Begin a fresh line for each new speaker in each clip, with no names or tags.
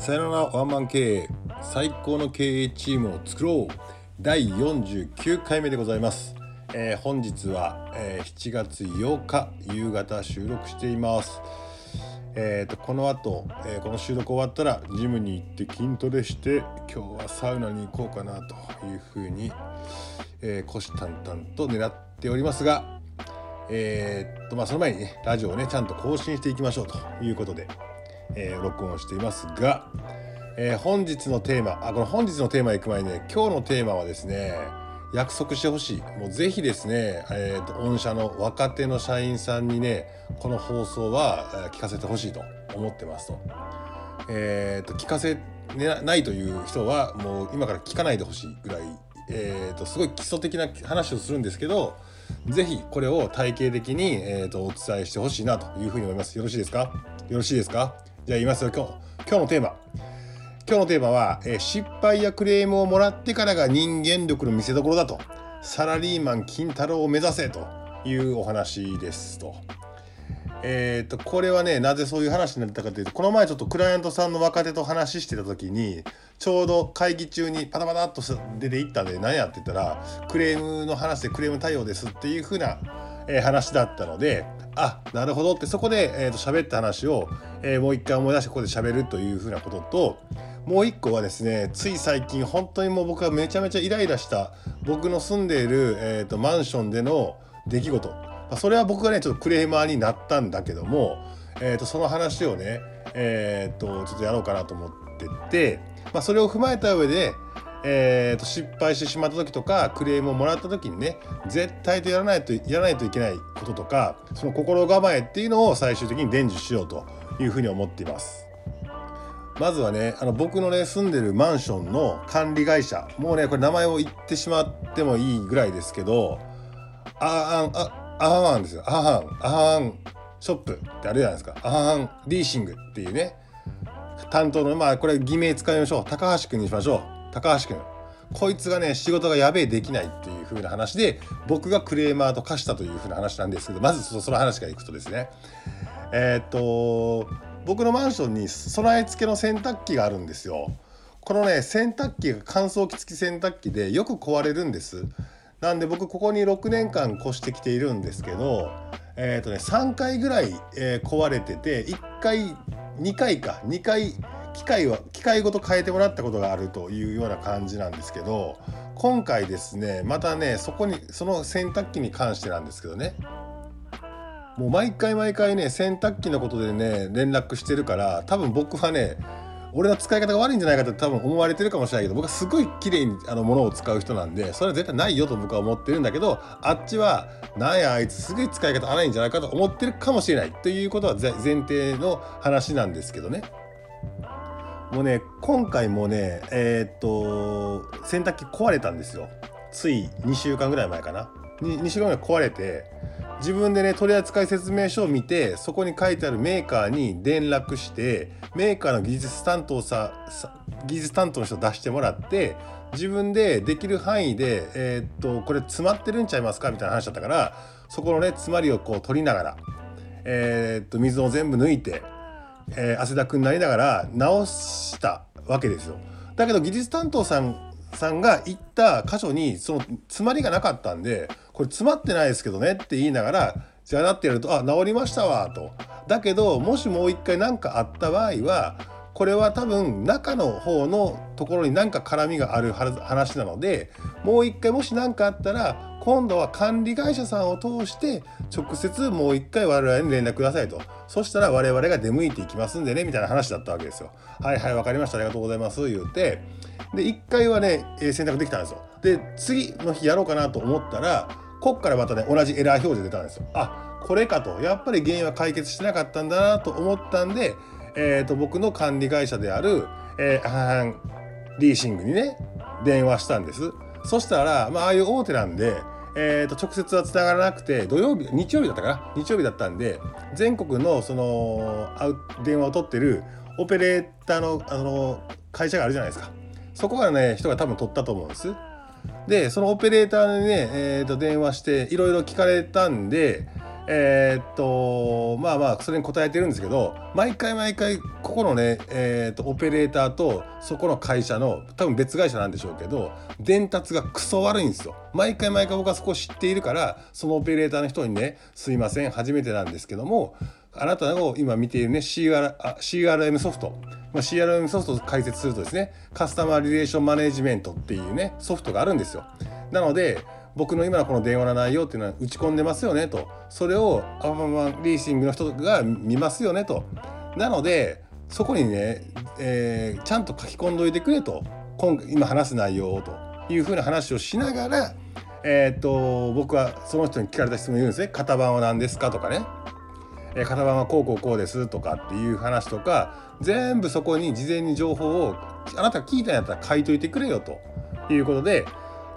さよならワンマン経営最高の経営チームを作ろう。第49回目でございます、えー本日は、えー7月8日夕方収録しています。えー、とこの後、えーこの収録終わったらジムに行って筋トレして今日はサウナに行こうかなというふうに、えー、虎視眈々と狙っておりますがえーっとまあその前にねラジオをねちゃんと更新していきましょうということで、えー録音していますが、えー本日のテーマあこの本日のテーマ行く前にね今日のテーマはですね約束してほしい。もうぜひですね、えー、と御社の若手の社員さんにねこの放送は聞かせてほしいと思ってますと。えー、と聞かせ、ないという人はもう今から聞かないでほしいぐらい、えー、とすごい基礎的な話をするんですけどぜひこれを体系的に、えー、とお伝えしてほしいなというふうに思います。よろしいですか？よろしいですか？じゃあ言いますよ。今日今日のテーマ。今日のテーマは、えー失敗やクレームをもらってからが人間力の見せ所だと。サラリーマン金太郎を目指せというお話ですと。えー、とこれはねなぜそういう話になったかというとこの前ちょっとクライアントさんの若手と話してた時にちょうど会議中にパタパタっと出ていったんで何やって言ったらクレームの話でクレーム対応ですっていう風な、え話だったのであなるほどってそこで、えー、と喋った話を、えーもう一回思い出してここで喋るという風なことともう一個はですねつい最近本当にもう僕がめちゃめちゃイライラした僕の住んでいる、えー、とマンションでの出来事。まあそれは僕がねちょっとクレーマーになったんだけども、えー、とその話をね、えー、とちょっとやろうかなと思ってて、まあ、それを踏まえた上で、えー、と失敗してしまった時とかクレームをもらった時にね絶対とやらないとやらないといけないこととかその心構えっていうのを最終的に伝授しようというふうに思っています。まずはねあの僕のね住んでるマンションの管理会社もうねこれ名前を言ってしまってもいいぐらいですけどアーアンあアハンですよ。アハン。アハンショップってあるじゃないですか。アハンリーシングっていうね担当のまあこれ偽名使いましょう。高橋君にしましょう。高橋君こいつがね仕事がやべえできないっていう風な話で僕がクレーマーと化したという風な話なんですけどまずそその話からいくとですねえーっと僕のマンションに備え付けの洗濯機があるんですよ。このね洗濯機が乾燥機付き洗濯機でよく壊れるんです。なんで僕ここに6年間越してきているんですけど、えーとね、3回ぐらい、えー壊れてて1回2回か2回機械は機械ごと変えてもらったことがあるというような感じなんですけど今回ですねまたねそこにその洗濯機に関してなんですけどねもう毎回毎回ね洗濯機のことでね連絡してるから多分僕はね俺の使い方が悪いんじゃないかって多分思われてるかもしれないけど僕はすごい綺麗にあの物を使う人なんでそれは絶対ないよと僕は思ってるんだけどあっちはなんやあいつすごい使い方荒いんじゃないかと思ってるかもしれないということは前提の話なんですけどね。もうね今回もねえーっと洗濯機壊れたんですよ。つい2週間ぐらい前かな。2, 2週間ぐらい壊れて自分でね取扱説明書を見てそこに書いてあるメーカーに連絡してメーカーの技術担当ささ技術担当の人出してもらって自分でできる範囲で、えーっとこれ詰まってるんちゃいますかみたいな話だったからそこのね詰まりをこう取りながら、えーっと水を全部抜いてえー汗だくになりながら直したわけですよ。だけど技術担当さんさんが行った箇所にその詰まりがなかったんでこれ詰まってないですけどねって言いながらじゃあなってやると「あ治りましたわ」と。だけどもしもう一回何かあった場合はこれは多分中の方のところに何か絡みがある話なのでもう一回もし何かあったら今度は管理会社さんを通して直接もう一回我々に連絡くださいとそしたら我々が出向いていきますんでねみたいな話だったわけですよ。はいはい分かりましたありがとうございます言うてで1回はねえ選択できたんですよ。で次の日やろうかなと思ったらこっからまたね同じエラー表示出たんですよ。あこれかとやっぱり原因は解決してなかったんだなと思ったんで、えー、と僕の管理会社である、えー、アハンリーシングにね電話したんです。そしたら、まあ、ああいう大手なんで、えー、と直接はつながらなくて土曜日日曜日だったかな？日曜日だったんで全国のその電話を取ってるオペレーターのあの会社があるじゃないですかそこからね人が多分取ったと思うんです。でそのオペレーターにね、えー、と電話していろいろ聞かれたんで、えー、っとまあまあそれに答えてるんですけど毎回毎回ここのね、えー、っとオペレーターとそこの会社の多分別会社なんでしょうけど伝達がクソ悪いんですよ。毎回毎回僕はそこを知っているからそのオペレーターの人にね「すいません初めてなんですけどもあなたの今見ているね CR CRM ソフト、まあ、CRM ソフトを解説するとですねカスタマーリレーションマネジメントっていうねソフトがあるんですよ。なので僕の今のこの電話の内容っていうのは打ち込んでますよねと。それをアパマンリーシングの人が見ますよねと。なのでそこにね、えー、ちゃんと書き込んどいてくれと。今今話す内容をと。いうふうな話をしながら、えー、っと僕はその人に聞かれた質問を言うんですね「型番は何ですか?」とかね「えー、型番はこうこうこうです」とかっていう話とか全部そこに事前に情報をあなたが聞いたんやったら書いといてくれよと。いうことで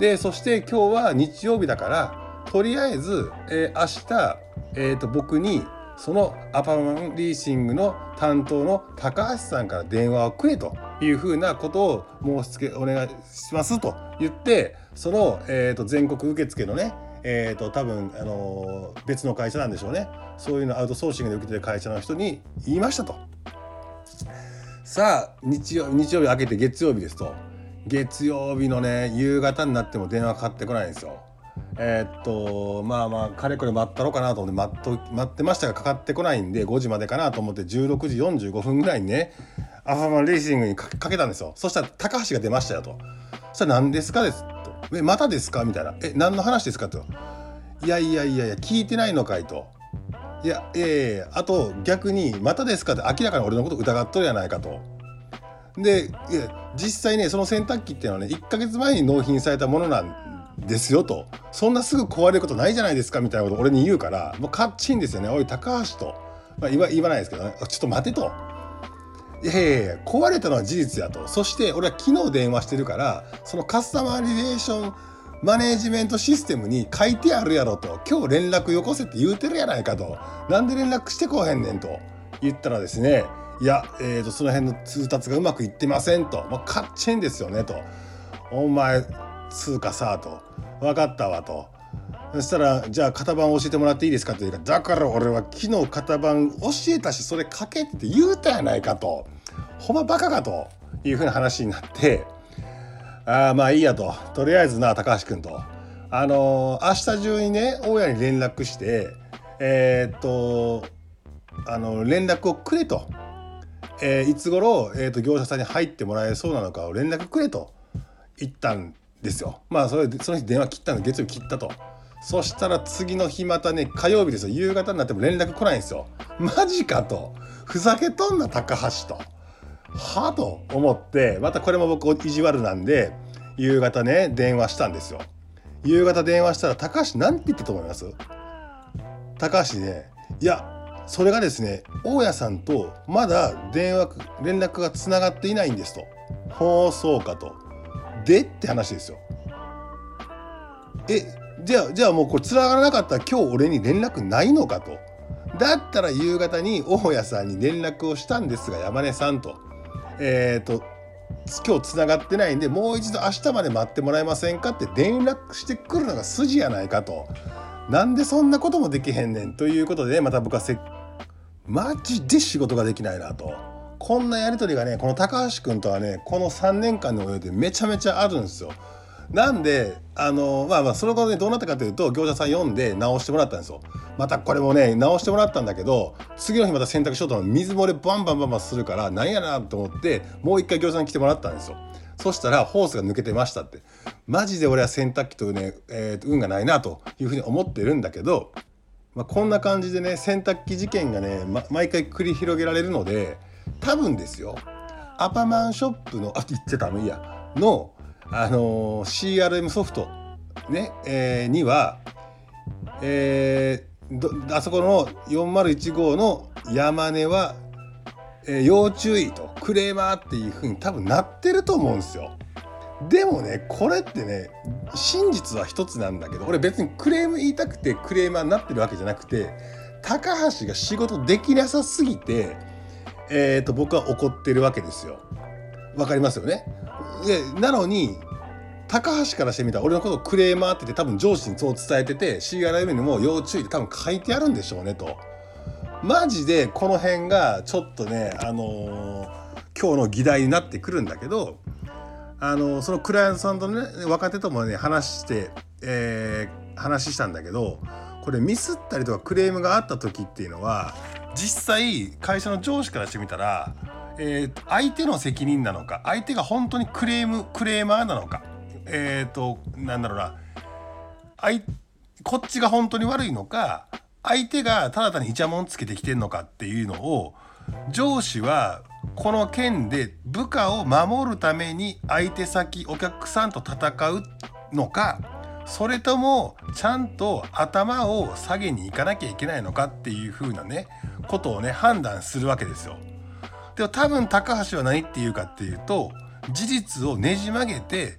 でそして今日は日曜日だからとりあえず、えー、明日、えーと、僕にそのアパマンリーシングの担当の高橋さんから電話をくれというふうなことを申し付けお願いしますと言ってその、えーと、全国受付のねえーと、多分、あのー、別の会社なんでしょうね。そういうのアウトソーシングで受けてる会社の人に言いましたと。さあ日曜日曜日明けて月曜日ですと。月曜日のね夕方になっても電話かかってこないんですよ。えー、っとまあまあかれこれ待ったろうかなと思って待っと待ってましたがかかってこないんで5時までかなと思って16時45分ぐらいにねアファマンレーシングにかけたんですよ。そしたら高橋が出ましたよと。そしたら何ですかですと。えまたですかみたいな。え何の話ですかと。いやいやいやいや聞いてないのかいと。いやええー、あと逆にまたですかって明らかに俺のこと疑っとるやないかと。で実際ねその洗濯機っていうのはね1ヶ月前に納品されたものなんですよと。そんなすぐ壊れることないじゃないですかみたいなこと俺に言うからもうカッチンですよね。おい高橋と、まあ、言わ言わないですけどね。ちょっと待てと。いやいやいや壊れたのは事実やと。そして俺は昨日電話してるからそのカスタマーリレーションマネジメントシステムに書いてあるやろと。今日連絡よこせって言うてるやないかと。なんで連絡してこへんねんと。言ったらですねいや、えーと、その辺の通達がうまくいってませんと、まあ、カッチンですよねと。お前通貨さと。分かったわと。そしたらじゃあ型番教えてもらっていいですかというかだから俺は昨日型番教えたしそれ書けって言うたやないかと。ほんまバカかと。いうふうな話になって。ああまあいいやと。とりあえずな高橋君と。あのー、明日中にね大家に連絡してえー、っとあの連絡をくれと。えー、いつ頃、えーと、業者さんに入ってもらえそうなのかを連絡くれと言ったんですよ。まあそれその日電話切ったの月曜日切ったと。そしたら次の日またね火曜日ですよ夕方になっても連絡来ないんですよ。マジかとふざけとんな高橋と。はと思ってまたこれも僕意地悪なんで夕方ね電話したんですよ。夕方電話したら高橋なんて言ったと思います？高橋ねいやそれがですね大家さんとまだ電話連絡がつながっていないんですと。放送かと。でって話ですよ。えじゃあじゃあもうこれつながらなかったら今日俺に連絡ないのかと。だったら夕方に大家さんに連絡をしたんですが山根さんと。えっ、ー、と今日つながってないんでもう一度明日まで待ってもらえませんかって連絡してくるのが筋やないかと。なんでそんなこともできへんねんということでまた僕はせマジで仕事ができないなと。こんなやり取りがねこの高橋君とはねこの3年間の上でめちゃめちゃあるんですよ。なんであのまあまあそのことでどうなったかというと業者さん読んで直してもらったんですよ。またこれもね直してもらったんだけど次の日また洗濯しようと水漏れバンバンバンバンするからなんやなと思ってもう一回業者さんに来てもらったんですよ。そしたらホースが抜けてましたってマジで俺は洗濯機とね、えー、運がないなというふうに思ってるんだけどまあ、こんな感じでね洗濯機事件がね、ま、毎回繰り広げられるので多分ですよアパマンショップのあ言っちゃダメいやの、あの、CRM ソフトね、えー、には、えー、あそこの4015の山根は、えー、要注意とクレーマーっていう風に多分なってると思うんですよ。でもねこれってね真実は一つなんだけど俺別にクレーム言いたくてクレーマーになってるわけじゃなくて高橋が仕事できなさすぎて、えーと、僕は怒ってるわけですよ。わかりますよねでなのに高橋からしてみたら俺のことをクレーマーってて多分上司にそう伝えてて CRM にも要注意って多分書いてあるんでしょうねと。マジでこの辺がちょっとねあのー、今日の議題になってくるんだけどあのー、そのクライアントさんとね若手ともね話して、えー、話したんだけどこれミスったりとかクレームがあった時っていうのは実際会社の上司からしてみたら、えー、相手の責任なのか相手が本当にクレームクレーマーなのかえっ、ー、となんだろうなあいこっちが本当に悪いのか相手がただ単にイチャモンつけてきてんのかっていうのを上司はこの件で部下を守るために相手先お客さんと戦うのかそれともちゃんと頭を下げに行かなきゃいけないのかっていう風なねことをね判断するわけですよ。でも多分高橋は何っていうかっていうと事実をねじ曲げて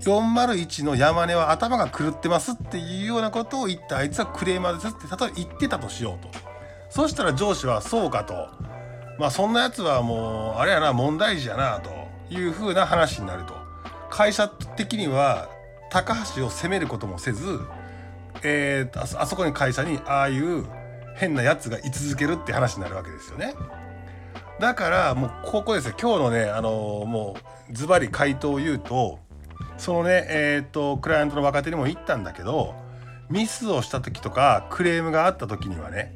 401の山根は頭が狂ってますっていうようなことを言ったあいつはクレーマーですって例えば言ってたとしようと。そしたら上司はそうかと。まあそんなやつはもうあれやな問題児やなというふうな話になると。会社的には高橋を責めることもせず、えー、あそこに会社にああいう変なやつが居続けるって話になるわけですよね。だからもうここですよ。今日のねあのもうズバリ回答を言うとそのねえっ、とクライアントの若手にも言ったんだけどミスをした時とかクレームがあった時にはね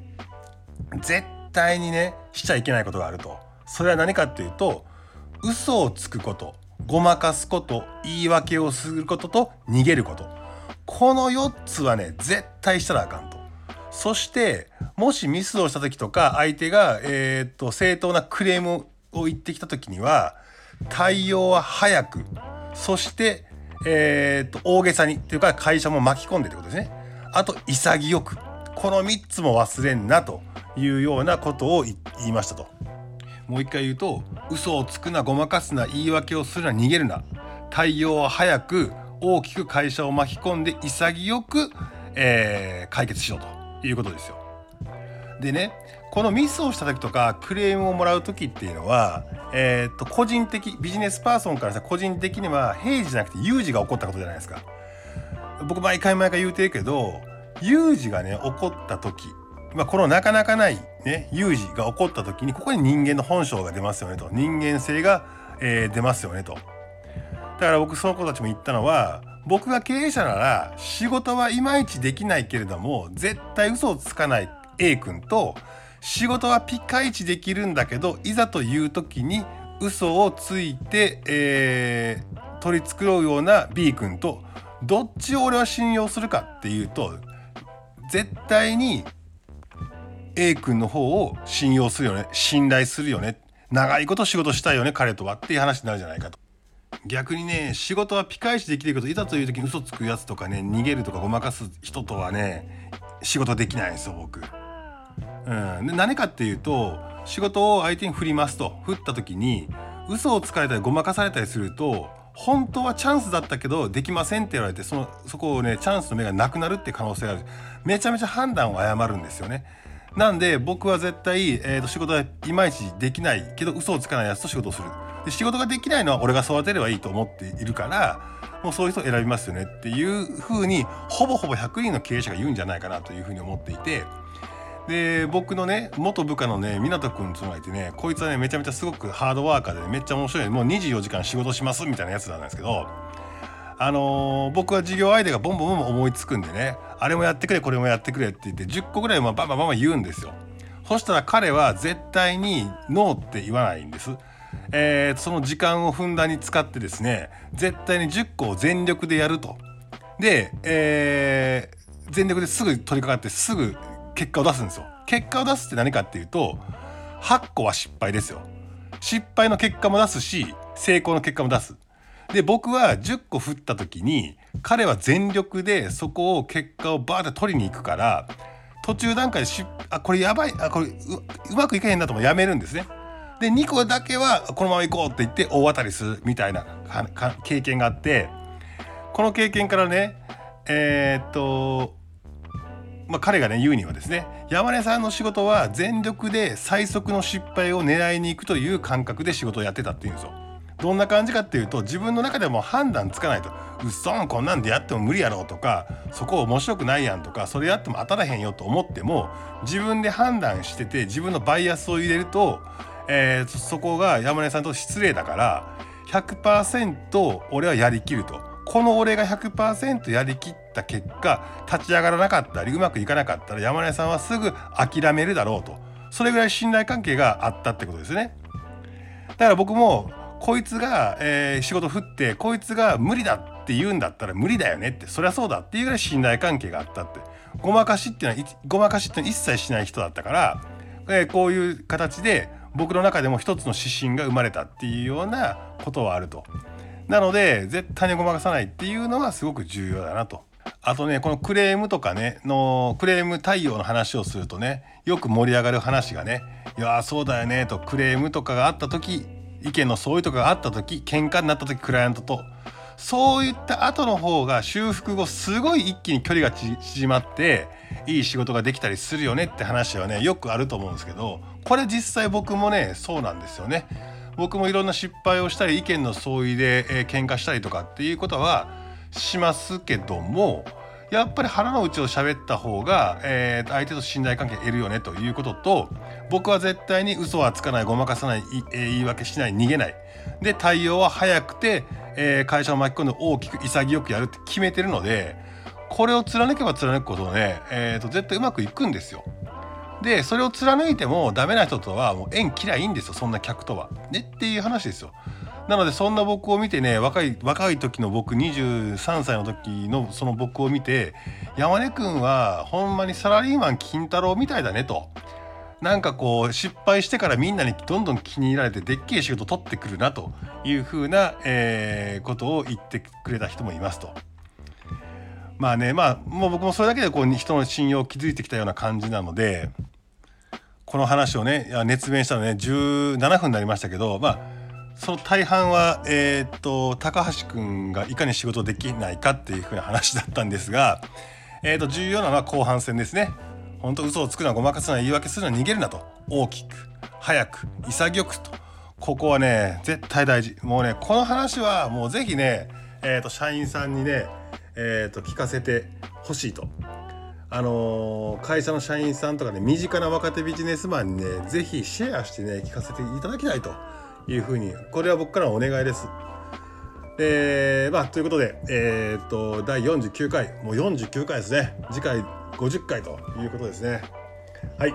絶対にねしちゃいけないことがあると。それは何かっていうと嘘をつくことごまかすこと言い訳をすることと逃げること。この4つはね絶対したらあかんと。そしてもしミスをした時とか相手が、えー、っと正当なクレームを言ってきた時には対応は早くそしてえー、っと大げさにっていうか会社も巻き込んでってことですね。あと潔く。この3つも忘れんなというようなことを言いましたと。もう一回言うと嘘をつくなごまかすな言い訳をするな逃げるな。対応は早く大きく会社を巻き込んで潔く、えー、解決しようと。いうことですよでねこのミスをした時とかクレームをもらう時っていうのは、えー、っと個人的ビジネスパーソンからしたら個人的には平時じゃなくて有事が起こったことじゃないですか。僕毎回毎回言うてるけど有事がね起こった時、まあ、このなかなかないね有事が起こった時にここに人間の本性が出ますよねと人間性が、えー、出ますよねと。だから僕その子たちも言ったのは僕が経営者なら仕事はいまいちできないけれども絶対嘘をつかない A 君と仕事はピカイチできるんだけどいざという時に嘘をついて、えー、取り繕うような B 君とどっちを俺は信用するかっていうと絶対に A 君の方を信用するよね信頼するよね長いこと仕事したいよね彼とはっていう話になるじゃないかと。逆にね仕事はピカイチできるけどいざという時に嘘つくやつとかね逃げるとかごまかす人とはね仕事できないんですよ僕。うん、で何かっていうと仕事を相手に振りますと振った時に嘘をつかれたりごまかされたりすると本当はチャンスだったけどできませんって言われてそのそこをねチャンスの目がなくなるって可能性があるめちゃめちゃ判断を誤るんですよね。なんで僕は絶対、えー、と仕事はいまいちできない。けど嘘をつかないやつと仕事をする。で仕事ができないのは俺が育てればいいと思っているからもうそういう人を選びますよね。っていうふうにほぼほぼ100人の経営者が言うんじゃないかなというふうに思っていて。で僕のね元部下のね湊君っていうのがいてねこいつはねめちゃめちゃすごくハードワーカーで、ね、めっちゃ面白い。もう24時間仕事しますみたいなやつなんですけどあのー、僕は事業アイデアがボンボンボン思いつくんでねあれもやってくれこれもやってくれって言って10個ぐらいバンバンバンバン言うんですよそしたら彼は絶対にノーって言わないんです。えー、その時間をふんだんに使ってですね絶対に10個を全力でやると。で、えー、全力ですぐ取り掛かってすぐ結果を出すんですよ。結果を出すって何かっていうと8個は失敗ですよ。失敗の結果も出すし成功の結果も出す。で僕は10個振った時に彼は全力でそこを結果をバーって取りに行くから途中段階でしあこれやばいあこれうまくいかへんなともやめるんですね。で2個だけはこのまま行こうって言って大当たりするみたいな経験があってこの経験からねえー、っとまあ、彼がね言うにはですね山根さんの仕事は全力で最速の失敗を狙いに行くという感覚で仕事をやってたっていうんですよ。どんな感じかっていうと自分の中でも判断つかないと「うっそんこんなんでやっても無理やろ」とか「そこ面白くないやん」とか「それやっても当たらへんよ」と思っても自分で判断してて自分のバイアスを入れると、えー、そこが山根さんと失礼だから100%俺はやりきると。この俺が100%やりきった結果立ち上がらなかったりうまくいかなかったら山根さんはすぐ諦めるだろうと。それぐらい信頼関係があったってことですね。だから僕もこいつが、えー、仕事振ってこいつが無理だって言うんだったら無理だよねってそりゃそうだっていうぐらい信頼関係があったってごまかしっていうのはごまかしっていうのは一切しない人だったから、えー、こういう形で僕の中でも一つの指針が生まれたっていうようなことはあると。なので絶対にごまかさないっていうのはすごく重要だなと。あとねこのクレームとかねのクレーム対応の話をするとねよく盛り上がる話がね「いやそうだよね」とクレームとかがあった時意見の相違とかがあった時喧嘩になった時クライアントとそういった後の方が修復後すごい一気に距離が縮まっていい仕事ができたりするよねって話はねよくあると思うんですけどこれ実際僕もねそうなんですよね。僕もいろんな失敗をしたり意見の相違で、えー、喧嘩したりとかっていうことはしますけどもやっぱり腹の内を喋った方が、えー、相手と信頼関係得るよねということと僕は絶対に嘘はつかないごまかさない、言い訳しない逃げないで対応は早くて、えー、会社を巻き込んで大きく潔くやるって決めてるのでこれを貫けば貫くことね、えーと、絶対うまくいくんですよ。でそれを貫いてもダメな人とはもう縁切りゃいいんですよそんな客とは。ねっていう話ですよ。なのでそんな僕を見てね若い若い時の僕23歳の時のその僕を見て山根君はほんまにサラリーマン金太郎みたいだねと。なんかこう失敗してからみんなにどんどん気に入られてでっけえ仕事取ってくるなというふうな、えー、ことを言ってくれた人もいますと。まあねまあもう僕もそれだけでこう人の信用を築いてきたような感じなのでこの話をね熱弁したのね17分になりましたけどまあその大半は、えー、っと高橋君がいかに仕事できないかっていうふうな話だったんですが、えー、っと重要なのは後半戦ですね。本当嘘をつくなごまかすな言い訳するな逃げるなと大きく早く潔くとここはね絶対大事もうねこの話はもう是非ね、えー、と社員さんにね、えー、と聞かせてほしいと。あのー、会社の社員さんとかね身近な若手ビジネスマンにね是非シェアしてね聞かせていただきたいというふうにこれは僕からのお願いです。でまあということでえー、っと第49回もう49回ですね。次回50回ということですね。はい、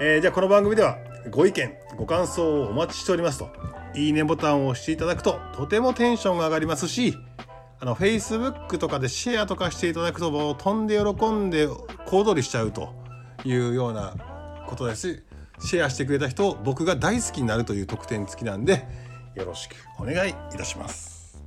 えー、じゃあこの番組ではご意見ご感想をお待ちしておりますと。いいねボタンを押していただくととてもテンションが上がりますしあの Facebook とかでシェアとかしていただくともう飛んで喜んで小躍りしちゃうというようなことです。シェアしてくれた人を僕が大好きになるという特典付きなんでよろしくお願いいたします。